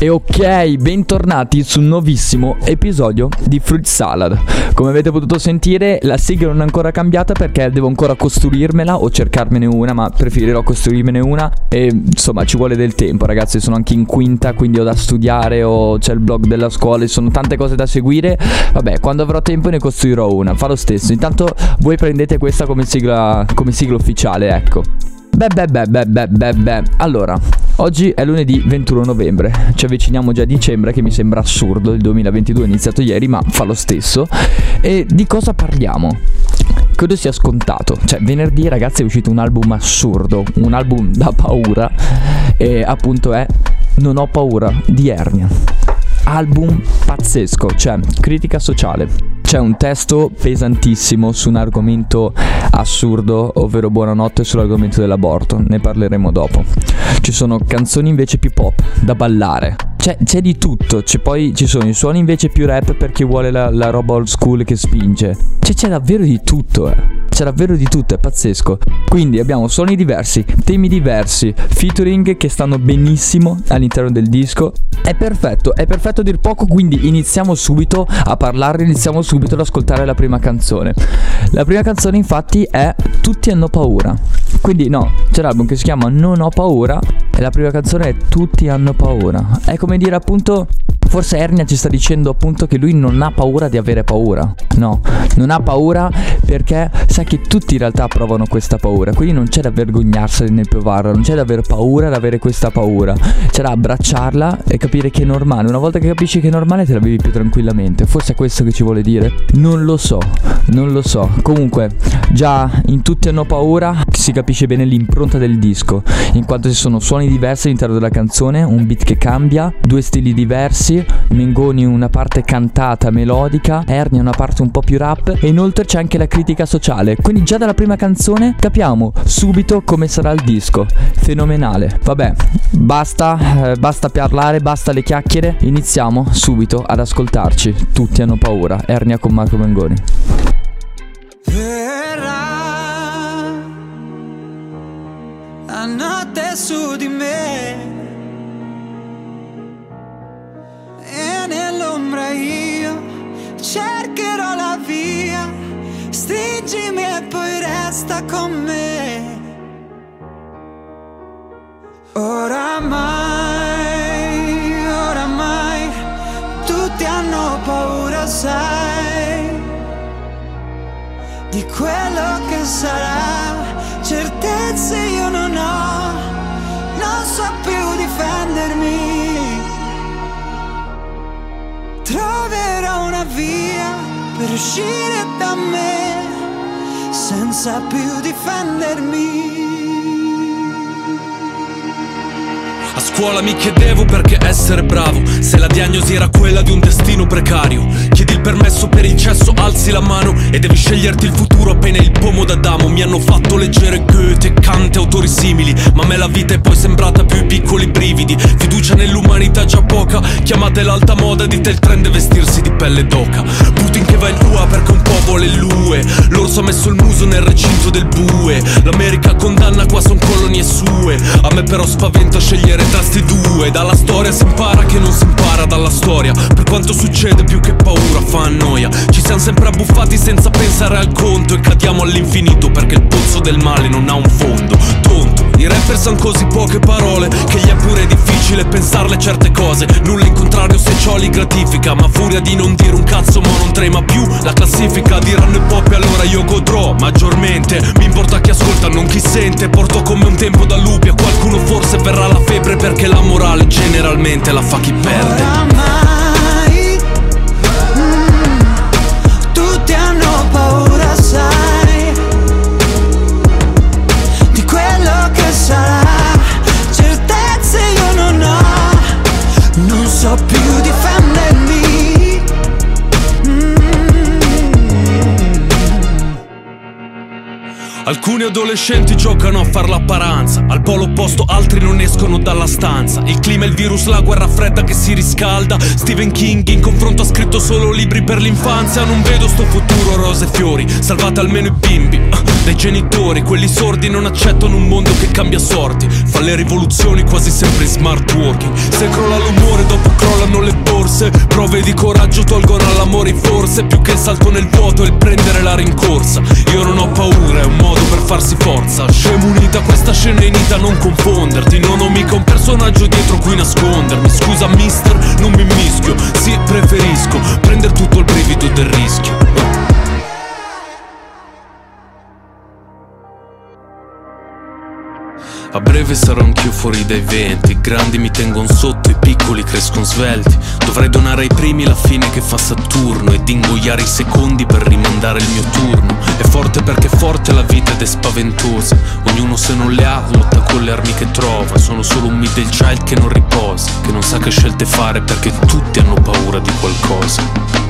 E ok, bentornati su un nuovissimo episodio di Fruit Salad. Come avete potuto sentire, la sigla non è ancora cambiata perché devo ancora costruirmela o cercarmene una, ma preferirò costruirmene una e insomma ci vuole del tempo, ragazzi, sono anche in quinta, quindi ho da studiare o c'è il blog della scuola, sono tante cose da seguire. Vabbè, quando avrò tempo ne costruirò una, fa lo stesso. Intanto voi prendete questa come sigla come sigla ufficiale, ecco. Beh, beh, beh, beh, beh, beh, beh. Allora, oggi è lunedì 21 novembre. Ci avviciniamo già a dicembre, che mi sembra assurdo. Il 2022 è iniziato ieri, ma fa lo stesso. E di cosa parliamo? Credo sia scontato. Cioè, venerdì, ragazzi, è uscito un album assurdo. Un album da paura. E appunto è Non ho paura di Ernia. Album pazzesco, cioè critica sociale. C'è un testo pesantissimo su un argomento assurdo, ovvero buonanotte sull'argomento dell'aborto, ne parleremo dopo. Ci sono canzoni invece più pop, da ballare. C'è, c'è di tutto, c'è poi ci sono i suoni invece più rap per chi vuole la, la roba old school che spinge. C'è, c'è davvero di tutto, eh c'è davvero di tutto, è pazzesco. Quindi abbiamo suoni diversi, temi diversi, featuring che stanno benissimo all'interno del disco. È perfetto, è perfetto a dir poco, quindi iniziamo subito a parlarne, iniziamo subito ad ascoltare la prima canzone. La prima canzone infatti è Tutti hanno paura. Quindi no, c'è l'album che si chiama Non ho paura e la prima canzone è Tutti hanno paura. È come dire appunto Forse Ernia ci sta dicendo appunto che lui non ha paura di avere paura. No, non ha paura perché sa che tutti in realtà provano questa paura. Quindi non c'è da vergognarsene nel provarla, non c'è da avere paura ad avere questa paura. C'è da abbracciarla e capire che è normale. Una volta che capisci che è normale te la vivi più tranquillamente. Forse è questo che ci vuole dire. Non lo so, non lo so. Comunque, già in tutti hanno paura si capisce bene l'impronta del disco, in quanto ci sono suoni diversi all'interno della canzone, un beat che cambia, due stili diversi Mengoni una parte cantata, melodica, Ernia una parte un po' più rap e inoltre c'è anche la critica sociale. Quindi già dalla prima canzone capiamo subito come sarà il disco. Fenomenale. Vabbè, basta, eh, basta parlare, basta le chiacchiere. Iniziamo subito ad ascoltarci. Tutti hanno paura. Ernia con Marco Mengoni. Verrà la notte su di me nell'ombra io cercherò la via, stringimi e poi resta con me. Oramai, oramai, tutti hanno paura, sai, di quello che sarà, certezze io non ho, non so più difendermi uscire da me senza più difendermi. Scuola mi chiedevo perché essere bravo, se la diagnosi era quella di un destino precario. Chiedi il permesso per il cesso, alzi la mano e devi sceglierti il futuro appena il pomo d'Adamo. Mi hanno fatto leggere Goethe, Kant e autori simili, ma a me la vita è poi sembrata più i piccoli brividi. Fiducia nell'umanità già poca, chiamate l'alta moda, dite il trend è vestirsi di pelle d'oca. Putin che va in UA perché un po' vuole l'UE, l'orso ha messo il muso nel recinto del bue. L'America condanna qua son colonie sue, a me però spaventa scegliere tra sti due Dalla storia si impara che non si impara dalla storia. Per quanto succede più che paura fa annoia Ci siamo sempre abbuffati senza pensare al conto E cadiamo all'infinito perché il pozzo del male non ha un fondo. Tonto, i rapper sanno così poche parole Che gli è pure difficile pensarle certe cose. Nulla in contrario se ciò li gratifica Ma furia di non dire un cazzo ma non trema più La classifica. Diranno i pop e allora io godrò maggiormente. Mi importa chi ascolta non chi sente. Porto come un tempo da lupi A qualcuno forse verrà la febbre perché la morale generalmente la fa chi perde. Oramai, mm, tutti hanno paura, sai, non so Alcuni adolescenti giocano a far l'apparanza. Al polo opposto altri non escono dalla stanza. Il clima è il virus, la guerra fredda che si riscalda. Stephen King in confronto ha scritto solo libri per l'infanzia. Non vedo sto futuro rose e fiori. Salvate almeno i bimbi. Uh, dai genitori, quelli sordi non accettano un mondo che cambia sorti. Fa le rivoluzioni quasi sempre in smart working. Se crolla l'umore, dopo crollano le borse. Prove di coraggio tolgono all'amore forse. Più che il salto nel vuoto, il prendere la rincorsa. Io non ho paura, è un modo per farsi forza. Scemo unita, questa scena è inita, non confonderti. Non ho mica un personaggio dietro cui nascondermi. Scusa mister, non mi mischio. Sì, preferisco prendere tutto il brivido del rischio A breve sarò anch'io fuori dai venti. I grandi mi tengono sotto, i piccoli crescono svelti. Dovrei donare ai primi la fine che fa Saturno Ed ingoiare i secondi per rimandare il mio turno. È forte perché è forte la vita ed è spaventosa. Ognuno se non le ha lotta con le armi che trova. Sono solo un middle child che non riposa Che non sa che scelte fare perché tutti hanno paura di qualcosa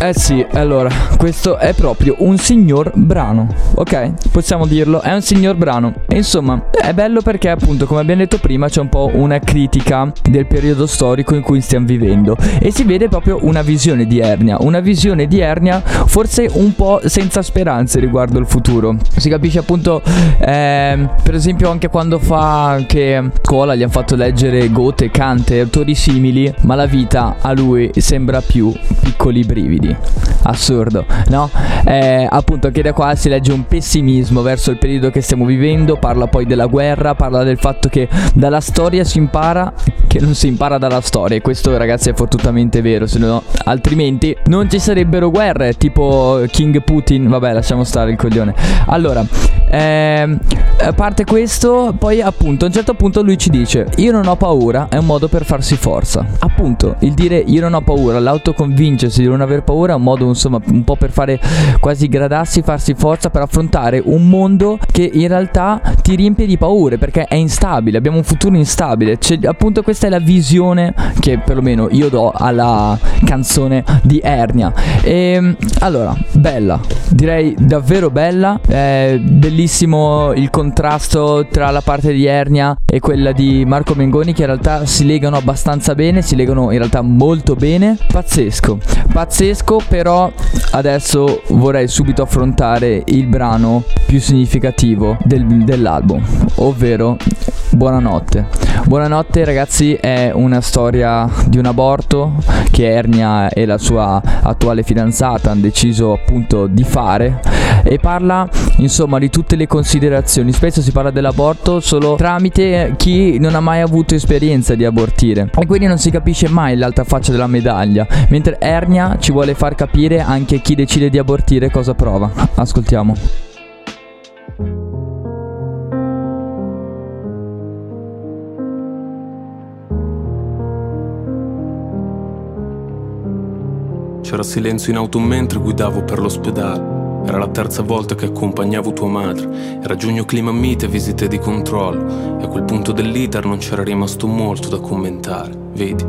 Eh sì, allora, questo è proprio un signor brano, ok? Possiamo dirlo, è un signor brano. E insomma, è bello perché appunto, come abbiamo detto prima, c'è un po' una critica del periodo storico in cui stiamo vivendo. E si vede proprio una visione di Ernia, una visione di Ernia forse un po' senza speranze riguardo il futuro. Si capisce appunto, eh, per esempio anche quando fa che scuola gli hanno fatto leggere Goethe, Kant autori simili, ma la vita a lui sembra più piccoli brividi quindi assurdo, no? Eh, appunto anche da qua si legge un pessimismo verso il periodo che stiamo vivendo, parla poi della guerra, parla del fatto che dalla storia si impara che non si impara dalla storia e questo ragazzi è fottutamente vero, se no altrimenti non ci sarebbero guerre tipo King Putin, vabbè lasciamo stare il coglione. Allora, a parte questo, poi appunto a un certo punto lui ci dice io non ho paura, è un modo per farsi forza. Appunto, il dire io non ho paura, l'autoconvincersi di non aver paura paura, un modo insomma un po' per fare quasi gradarsi, farsi forza per affrontare un mondo che in realtà ti riempie di paure perché è instabile, abbiamo un futuro instabile. Cioè, appunto questa è la visione che perlomeno io do alla canzone di Ernia. E ehm, allora, bella, direi davvero bella, è bellissimo il contrasto tra la parte di Ernia e quella di Marco Mengoni che in realtà si legano abbastanza bene, si legano in realtà molto bene. Pazzesco, pazzesco capisco, però adesso vorrei subito affrontare il brano più significativo del, dell'album, ovvero Buonanotte. Buonanotte ragazzi è una storia di un aborto che Ernia e la sua attuale fidanzata hanno deciso appunto di fare e parla insomma di tutte le considerazioni. Spesso si parla dell'aborto solo tramite chi non ha mai avuto esperienza di abortire e quindi non si capisce mai l'altra faccia della medaglia, mentre Ernia ci vuole far capire anche chi decide di abortire cosa prova. Ascoltiamo. C'era silenzio in auto mentre guidavo per l'ospedale. Era la terza volta che accompagnavo tua madre. Era giugno clima mite, visite di controllo. E a quel punto dell'iter non c'era rimasto molto da commentare. Vedi,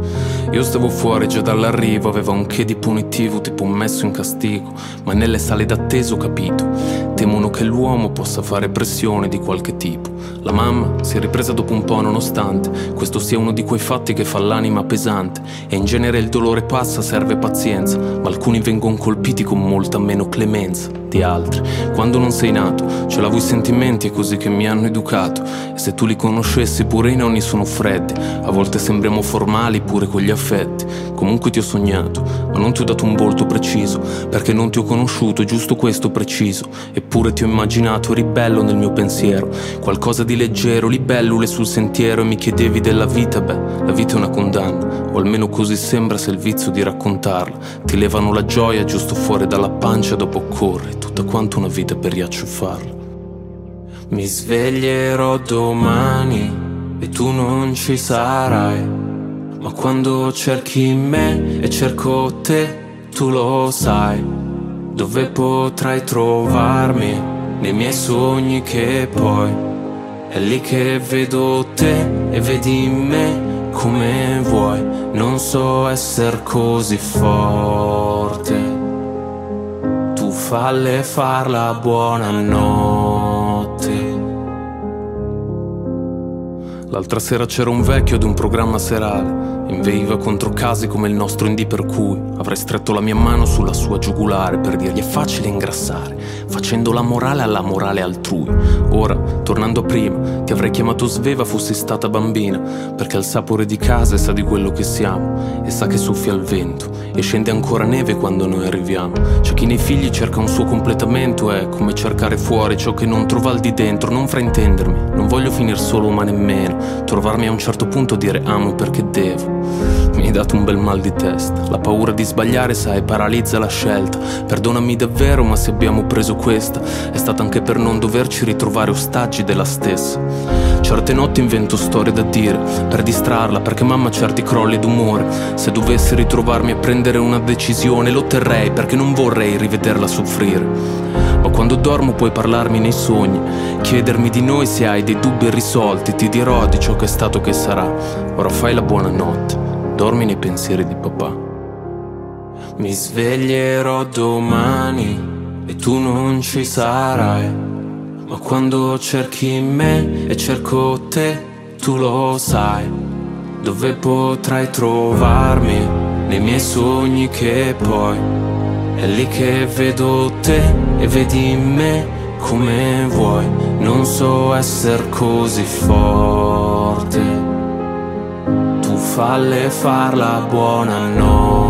io stavo fuori già dall'arrivo, aveva un che di punitivo, tipo un messo in castigo. Ma nelle sale d'attesa ho capito. Temono che l'uomo possa fare pressione di qualche tipo. La mamma si è ripresa dopo un po', nonostante questo sia uno di quei fatti che fa l'anima pesante. E in genere il dolore passa, serve pazienza. Ma alcuni vengono colpiti con molta meno clemenza di altri. Quando non sei nato, ce l'avevo i sentimenti e così che mi hanno educato. E se tu li conoscessi, pure i nonni sono freddi. A volte sembriamo formali pure con gli affetti. Comunque ti ho sognato, ma non ti ho dato un volto preciso, perché non ti ho conosciuto, giusto questo preciso. Eppure ti ho immaginato ribello nel mio pensiero, qualcosa di leggero, libellule sul sentiero e mi chiedevi della vita, beh, la vita è una condanna, o almeno così sembra se il vizio di raccontarla. Ti levano la gioia giusto fuori dalla pancia dopo corri tutta quanto una vita per riacciuffarla. Mi sveglierò domani e tu non ci sarai, ma quando cerchi me e cerco te, tu lo sai, dove potrai trovarmi nei miei sogni che poi è lì che vedo te e vedi me come vuoi, non so essere così forte. Tu falle farla buonanotte. L'altra sera c'era un vecchio ad un programma serale Inveiva contro casi come il nostro indie per cui avrei stretto la mia mano sulla sua giugulare per dirgli è facile ingrassare, facendo la morale alla morale altrui. Ora, tornando a prima, ti avrei chiamato sveva fossi stata bambina, perché il sapore di casa sa di quello che siamo e sa che soffia il vento e scende ancora neve quando noi arriviamo. C'è chi nei figli cerca un suo completamento, è come cercare fuori ciò che non trova al di dentro, non fraintendermi, non voglio finire solo ma nemmeno, trovarmi a un certo punto dire amo perché devo. Mi hai dato un bel mal di testa. La paura di sbagliare, sai, paralizza la scelta. Perdonami davvero, ma se abbiamo preso questa, è stata anche per non doverci ritrovare ostaggi della stessa. Certe notti invento storie da dire, per distrarla, perché mamma ha certi crolli d'umore. Se dovessi ritrovarmi a prendere una decisione, lo terrei, perché non vorrei rivederla soffrire. Ma quando dormo puoi parlarmi nei sogni, chiedermi di noi se hai dei dubbi irrisolti, ti dirò di ciò che è stato che sarà. Ora fai la buonanotte dormi nei pensieri di papà. Mi sveglierò domani e tu non ci sarai, ma quando cerchi me e cerco te, tu lo sai, dove potrai trovarmi? Nei miei sogni che poi. È lì che vedo te e vedi me come vuoi, non so essere così forte falle far la buonanotte.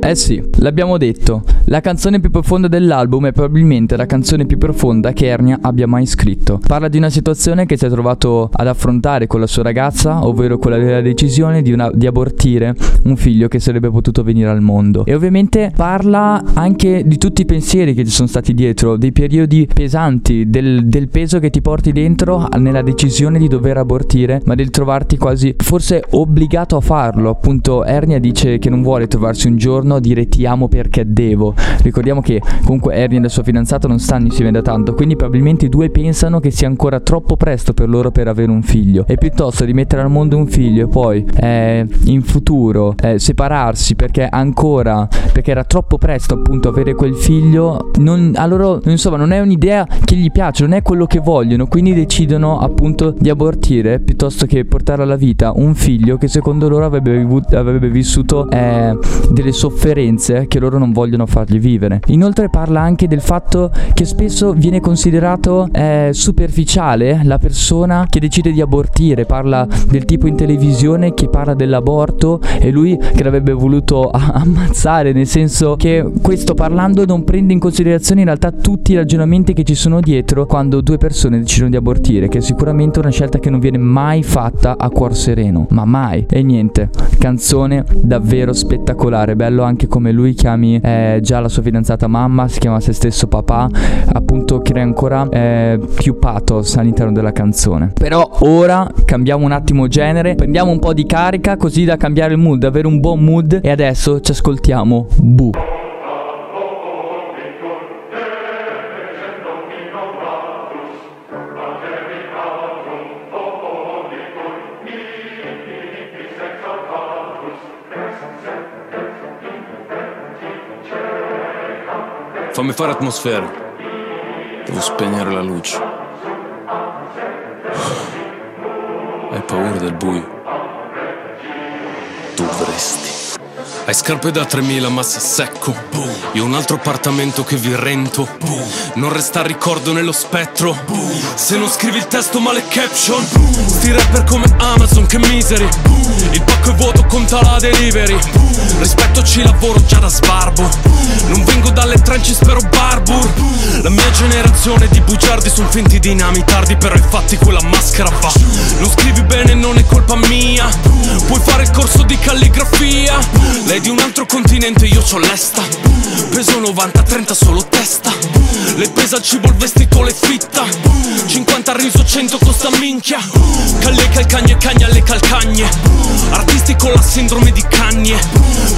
Eh sì, l'abbiamo detto, la canzone più profonda dell'album è probabilmente la canzone più profonda che Ernia abbia mai scritto. Parla di una situazione che si è trovato ad affrontare con la sua ragazza, ovvero quella della decisione di, una, di abortire un figlio che sarebbe potuto venire al mondo. E ovviamente parla anche di tutti i pensieri che ci sono stati dietro, dei periodi pesanti, del, del peso che ti porti dentro nella decisione di dover abortire, ma del trovarti quasi forse obbligato a farlo. Appunto, Ernia dice che non vuole trovarsi un giorno dire ti amo perché devo. Ricordiamo che comunque Ernie e la sua fidanzata non stanno insieme da tanto, quindi probabilmente i due pensano che sia ancora troppo presto per loro per avere un figlio. E piuttosto di mettere al mondo un figlio e poi eh, in futuro eh, separarsi perché ancora, perché era troppo presto appunto avere quel figlio, non, a loro insomma non è un'idea che gli piace, non è quello che vogliono, quindi decidono appunto di abortire piuttosto che portare alla vita un figlio che secondo loro avrebbe, avrebbe vissuto eh, delle sofferenze che loro non vogliono fargli vivere. Inoltre parla anche del fatto che spesso viene considerato eh, superficiale la persona che decide di abortire, parla del tipo in televisione che parla dell'aborto e lui che l'avrebbe voluto ammazzare, nel senso che questo parlando non prende in considerazione in realtà tutti i ragionamenti che ci sono dietro quando due persone decidono di abortire, che è sicuramente una scelta che non viene mai fatta a cuor sereno, ma mai. E niente, canzone davvero spettacolare, bello anche come lui chiami eh, già la sua fidanzata mamma, si chiama se stesso papà, appunto crea ancora eh, più pathos all'interno della canzone. Però ora cambiamo un attimo genere, prendiamo un po' di carica così da cambiare il mood, avere un buon mood e adesso ci ascoltiamo Bu. Fammi fare atmosfera. Devo spegnere la luce. Hai paura del buio? Dovresti. Hai scarpe da 3000 ma sei secco Io ho un altro appartamento che vi rento Non resta ricordo nello spettro Se non scrivi il testo ma le caption Sti rapper come Amazon che misery Il pacco è vuoto conta la delivery Rispetto ci lavoro già da sbarbo Non vengo dalle trenci spero Barbour La mia generazione di bugiardi sono finti dinamitardi Però infatti quella maschera va. Non scrivi bene non è colpa mia Puoi fare il corso di calligrafia Lei di un altro continente, io c'ho l'esta. Peso 90-30 solo testa. Le pesa il cibo, il vestito, le fitta. 50 riso, 100 costa minchia. Calle calcagne, cagna alle calcagne. Artisti con la sindrome di cagne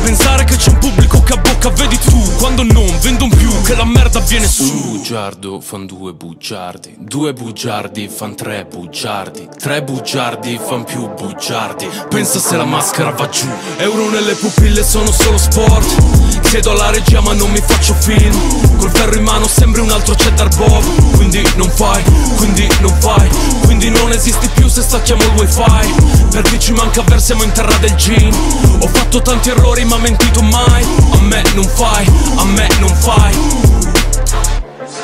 Pensare che c'è un pubblico che a bocca vedi tu. Quando non vendono più, che la merda viene su. Bugiardo fan due bugiardi. Due bugiardi fan tre bugiardi. Tre bugiardi fan più bugiardi. Pensa se la maschera va giù. Euro nelle pupille sono solo sport. Chiedo alla regia ma non mi faccio film. Col ferro in mano sembri un altro cheddar bob. Quindi non fai, quindi non fai. Quindi non esisti più se stacchiamo il wifi. Per chi ci manca versiamo in terra del gin. Ho fatto tanti errori ma mentito mai. A me non fai, a me non fai.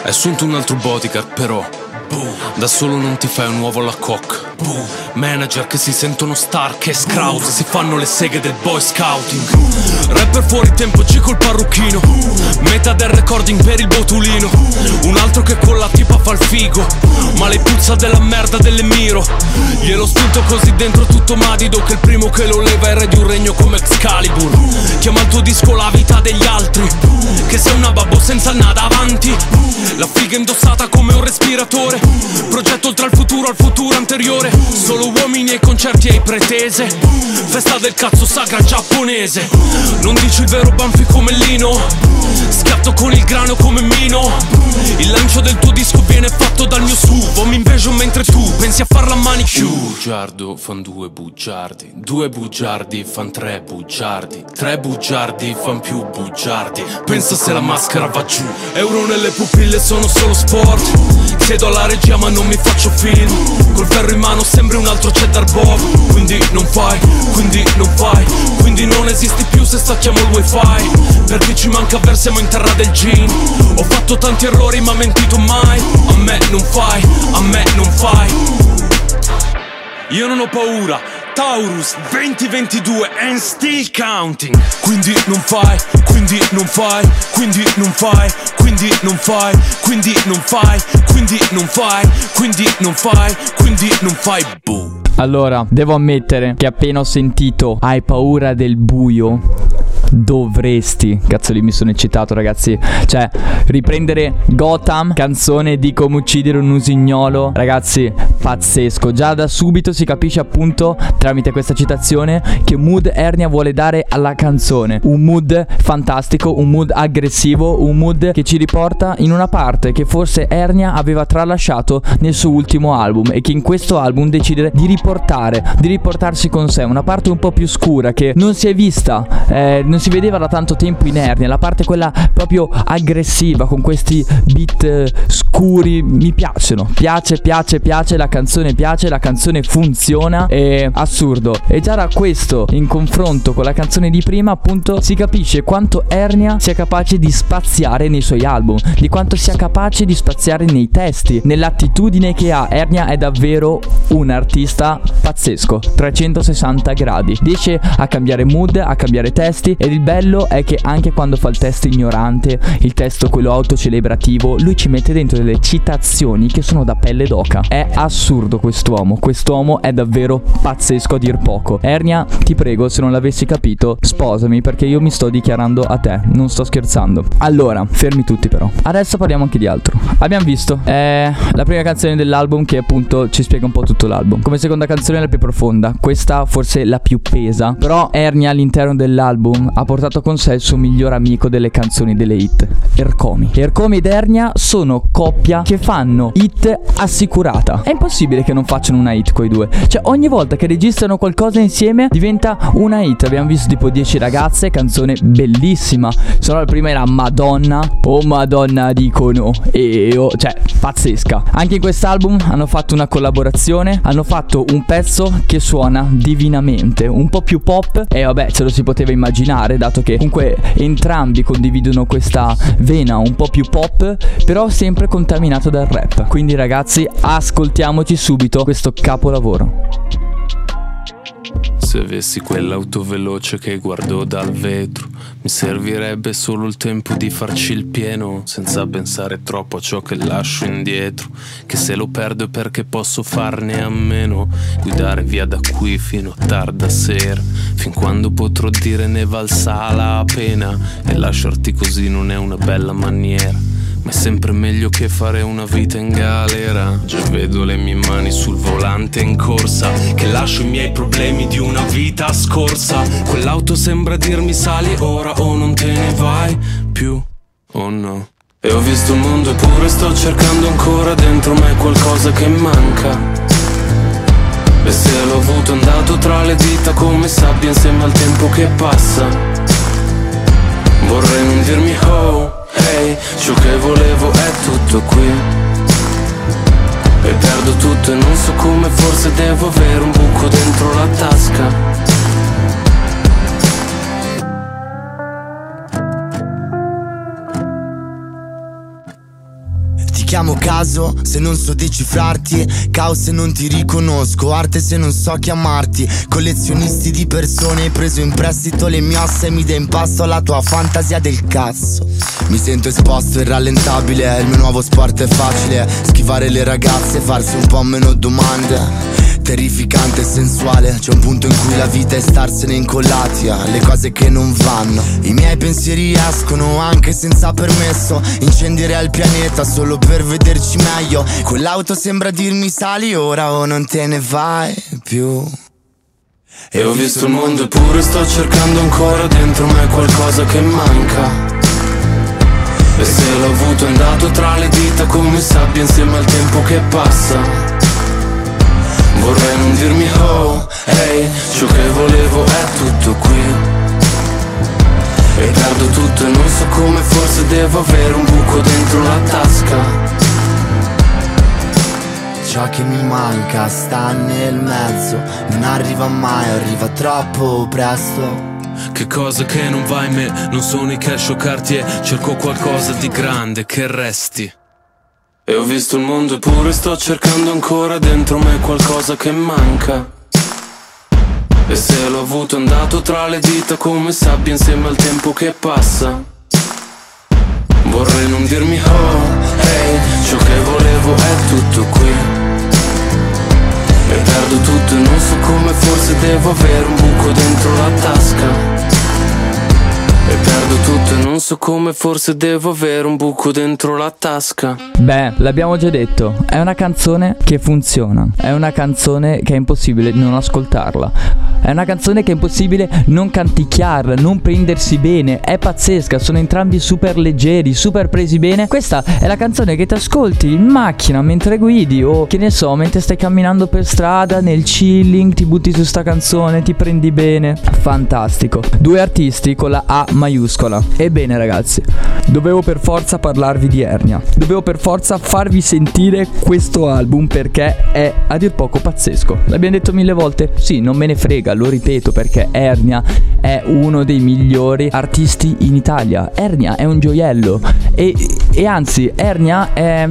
È assunto un altro bodyguard però da solo non ti fai un uovo alla Manager che si sentono star che scrouse Si fanno le seghe del boy scouting. Rapper fuori tempo, G col parrucchino Metà del recording per il botulino. Un altro che con la tipa fa il figo. Ma le puzza della merda delle miro. Glielo spunto così dentro tutto madido Che il primo che lo leva è re di un regno come Excalibur. Chiama il tuo disco la vita degli altri. Che sei una babbo senza nada avanti. La figa indossata come un respiratore. Progetto oltre al futuro, al futuro anteriore Solo uomini ai concerti e ai pretese. Festa del cazzo sagra giapponese. Non dici il vero Banfi come Lino. Schiatto con il grano come Mino. Il lancio del tuo disco viene fatto dal mio suvo Mi invejo mentre tu pensi a farla a mani chiuse. Bugiardo fan due bugiardi. Due bugiardi fan tre bugiardi. Tre bugiardi fan più bugiardi. Pensa se la maschera va giù. Euro nelle pupille sono solo sport. Chiedo alla regia ma non mi faccio film. Col ferro in mano sembri un altro cheddar bob. Quindi non fai, quindi non fai. Quindi non esisti più se stacchiamo il wifi. Per chi ci manca versiamo in terra del gin. Ho fatto tanti errori ma mentito mai. A me non fai, a me non fai. Io non ho paura Taurus 2022 and still counting Quindi non fai, quindi non fai, quindi non fai, quindi non fai, quindi non fai, quindi non fai, quindi non fai, quindi non fai, boom. Allora, devo ammettere che appena ho sentito Hai paura del buio Dovresti. Cazzo lì mi sono eccitato ragazzi. Cioè riprendere Gotham Canzone di come uccidere un usignolo. Ragazzi pazzesco. Già da subito si capisce appunto Tramite questa citazione Che mood Ernia vuole dare alla canzone. Un mood fantastico Un mood aggressivo Un mood che ci riporta in una parte Che forse Ernia aveva tralasciato Nel suo ultimo album E che in questo album decide di riportare Di riportarsi con sé. Una parte un po' più scura Che non si è vista eh, Non si vedeva da tanto tempo in Ernia La parte quella proprio aggressiva Con questi beat eh, scuri Mi piacciono. Piace, piace, piace La canzone piace La canzone funziona È assurdo. E già da questo In confronto con la canzone di prima Appunto si capisce quanto Ernia sia capace di spaziare nei suoi album Di quanto sia capace di spaziare nei testi Nell'attitudine che ha. Ernia è davvero un artista pazzesco 360 gradi. Riesce a cambiare mood, a cambiare testi ed il bello è che anche quando fa il testo ignorante, il testo quello autocelebrativo, lui ci mette dentro delle citazioni che sono da pelle d'oca. È assurdo quest'uomo, quest'uomo è davvero pazzesco a dir poco. Ernia, ti prego, se non l'avessi capito, sposami perché io mi sto dichiarando a te, non sto scherzando. Allora, fermi tutti però. Adesso parliamo anche di altro. Abbiamo visto, è la prima canzone dell'album che appunto ci spiega un po' tutto l'album. Come seconda canzone la più profonda, questa forse la più pesa. Però Ernia all'interno dell'album ha portato con sé il suo miglior amico delle canzoni delle hit, Ercomi. Ercomi ed Ernia sono coppia che fanno hit assicurata. È impossibile che non facciano una hit coi due. Cioè, ogni volta che registrano qualcosa insieme diventa una hit. Abbiamo visto tipo 10 ragazze, canzone bellissima. Se no, la prima era Madonna. Oh Madonna dicono. E oh, cioè, pazzesca. Anche in quest'album hanno fatto una collaborazione. Hanno fatto un pezzo che suona divinamente. Un po' più pop. E vabbè, ce lo si poteva immaginare, dato che comunque entrambi condividono questa vena un po' più pop, però sempre contaminato dal rap. Quindi ragazzi, ascoltiamoci subito questo capolavoro. Se avessi quell'auto veloce che guardo dal vetro, mi servirebbe solo il tempo di farci il pieno, senza pensare troppo a ciò che lascio indietro. Che se lo perdo è perché posso farne a meno. Guidare via da qui fino a tarda sera, fin quando potrò dire ne valsa la pena. E lasciarti così non è una bella maniera. Ma è sempre meglio che fare una vita in galera. Già vedo le mie mani sul volante in corsa. Che lascio i miei problemi di una vita scorsa. Quell'auto sembra dirmi sali ora o non te ne vai più o no. E ho visto il mondo eppure sto cercando ancora dentro me qualcosa che manca. E se l'ho avuto andato tra le dita come sabbia insieme al tempo che passa. Vorrei non dirmi oh Ehi, ciò che volevo è tutto qui. E perdo tutto e non so come forse devo avere un buco dentro la tasca chiamo caso se non so decifrarti. Caos se non ti riconosco Arte se non so chiamarti. Collezionisti di persone preso in prestito le mie ossa E mi dai in pasto alla tua fantasia del cazzo. Mi sento esposto e rallentabile Il mio nuovo sport è facile. Schivare le ragazze Farsi un po' meno domande terrificante e sensuale. C'è un punto in cui la vita è starsene incollati alle cose che non vanno. I miei pensieri escono anche senza permesso. Incendierei il pianeta solo per vederci meglio. Quell'auto sembra dirmi sali ora o non te ne vai più. E ho visto il mondo eppure sto cercando ancora dentro me qualcosa che manca. E se l'ho avuto è andato tra le dita come sabbia insieme al tempo che passa dirmi oh, hey, ciò che volevo è tutto qui. E perdo tutto e non so come forse devo avere un buco dentro la tasca. Ciò che mi manca sta nel mezzo Non arriva mai, arriva troppo presto. Che cosa che non va in me, non sono i cash o cartier Cerco qualcosa di grande che resti e ho visto il mondo eppure sto cercando ancora dentro me qualcosa che manca. E se l'ho avuto andato tra le dita come sabbia insieme al tempo che passa. Vorrei non dirmi oh, hey, ciò che volevo è tutto qui E perdo tutto e non so come forse devo avere un buco dentro la tasca tutto e non so come forse devo avere un buco dentro la tasca. Beh, l'abbiamo già detto, è una canzone che funziona È una canzone che è impossibile non ascoltarla È una canzone che è impossibile non canticchiarla, non prendersi bene È pazzesca, sono entrambi super leggeri, super presi bene. Questa è la canzone che ti ascolti in macchina mentre guidi O che ne so, mentre stai camminando per strada, nel chilling Ti butti su sta canzone, ti prendi bene. Fantastico. Due artisti con la A maiuscola. Ebbene ragazzi, dovevo per forza parlarvi di Ernia. Dovevo per forza farvi sentire questo album perché è a dir poco pazzesco. L'abbiamo detto mille volte? Sì, non me ne frega, lo ripeto perché Ernia è uno dei migliori artisti in Italia. Ernia è un gioiello e, e anzi Ernia è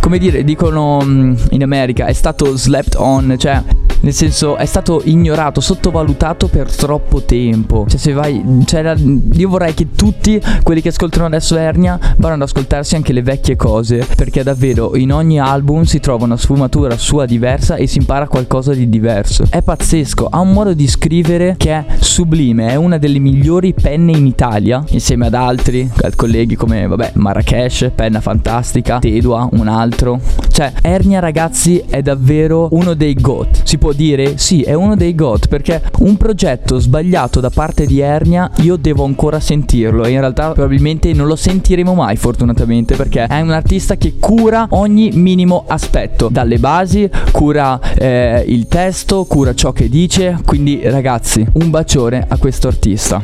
come dire, dicono mm, in America, è stato slept on, cioè nel senso è stato ignorato, sottovalutato per troppo tempo. Cioè se vai, cioè, io vorrei che tutti quelli che ascoltano adesso Ernia vadano ad ascoltarsi anche le vecchie cose, perché davvero in ogni album si trova una sfumatura sua diversa e si impara qualcosa di diverso. È pazzesco, ha un modo di scrivere che è sublime, è una delle migliori penne in Italia, insieme ad altri colleghi come, vabbè, Marrakesh, penna fantastica, Tedua, un altro. Cioè, Ernia ragazzi è davvero uno dei GOT. Si può dire? Sì, è uno dei GOT perché un progetto sbagliato da parte di Ernia io devo ancora sentirlo e in realtà probabilmente non lo sentiremo mai fortunatamente perché è un artista che cura ogni minimo aspetto, dalle basi, cura eh, il testo, cura ciò che dice, quindi ragazzi, un bacione a questo artista.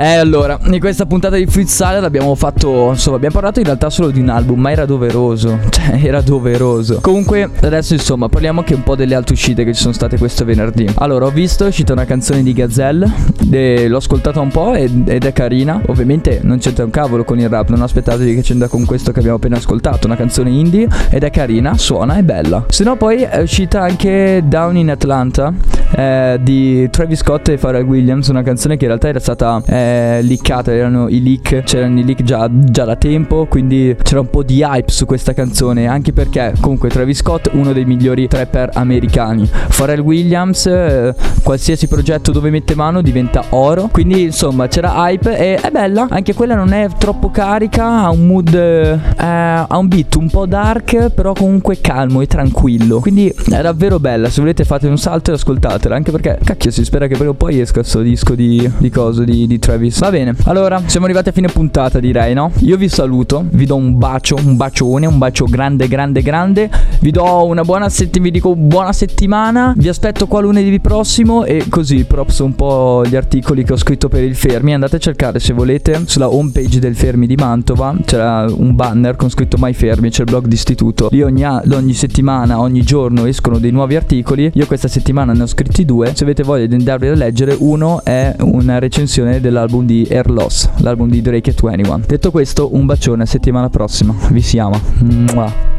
E eh, allora, in questa puntata di Fruit Salad abbiamo fatto, insomma, abbiamo parlato in realtà solo di un album, ma era doveroso, cioè era doveroso. Comunque, adesso insomma, parliamo anche un po' delle altre uscite che ci sono state questo venerdì. Allora, ho visto, è uscita una canzone di Gazelle, e l'ho ascoltata un po' ed, ed è carina. Ovviamente non c'entra un cavolo con il rap, non aspettatevi che c'entra con questo che abbiamo appena ascoltato, una canzone indie ed è carina, suona, è bella. Se no poi è uscita anche Down in Atlanta eh, di Travis Scott e Pharrell Williams, una canzone che in realtà era stata eh, leakata, erano i leak, c'erano i leak già, già da tempo, quindi c'era un po' di hype su questa canzone, anche perché comunque Travis Scott uno dei migliori trapper americani, Pharrell Williams eh, qualsiasi progetto dove mette mano diventa oro, quindi insomma c'era hype e è bella, anche quella non è troppo carica, ha un mood, eh, ha un beat un po' dark, però comunque calmo e tranquillo, quindi è davvero bella, se volete fate un salto e ascoltatela, anche perché cacchio si spera che prima o poi esca questo disco di, di coso di, di Travis. Va bene, allora siamo arrivati a fine puntata direi, no? Io vi saluto, vi do un bacio, un bacione, un bacio grande, grande, grande, vi do una buona settimana, vi dico buona settimana, vi aspetto qua lunedì prossimo e così props un po' gli articoli che ho scritto per il Fermi, andate a cercare se volete sulla homepage del Fermi di Mantova, c'era un banner con scritto My Fermi, c'è il blog d'istituto, lì ogni, ogni settimana, ogni giorno escono dei nuovi articoli, io questa settimana ne ho scritti due, se avete voglia di andarvi a leggere, uno è una recensione dell'album di Air Loss, l'album di Drake e 21. Detto questo, un bacione, settimana prossima, vi si ama. Mua.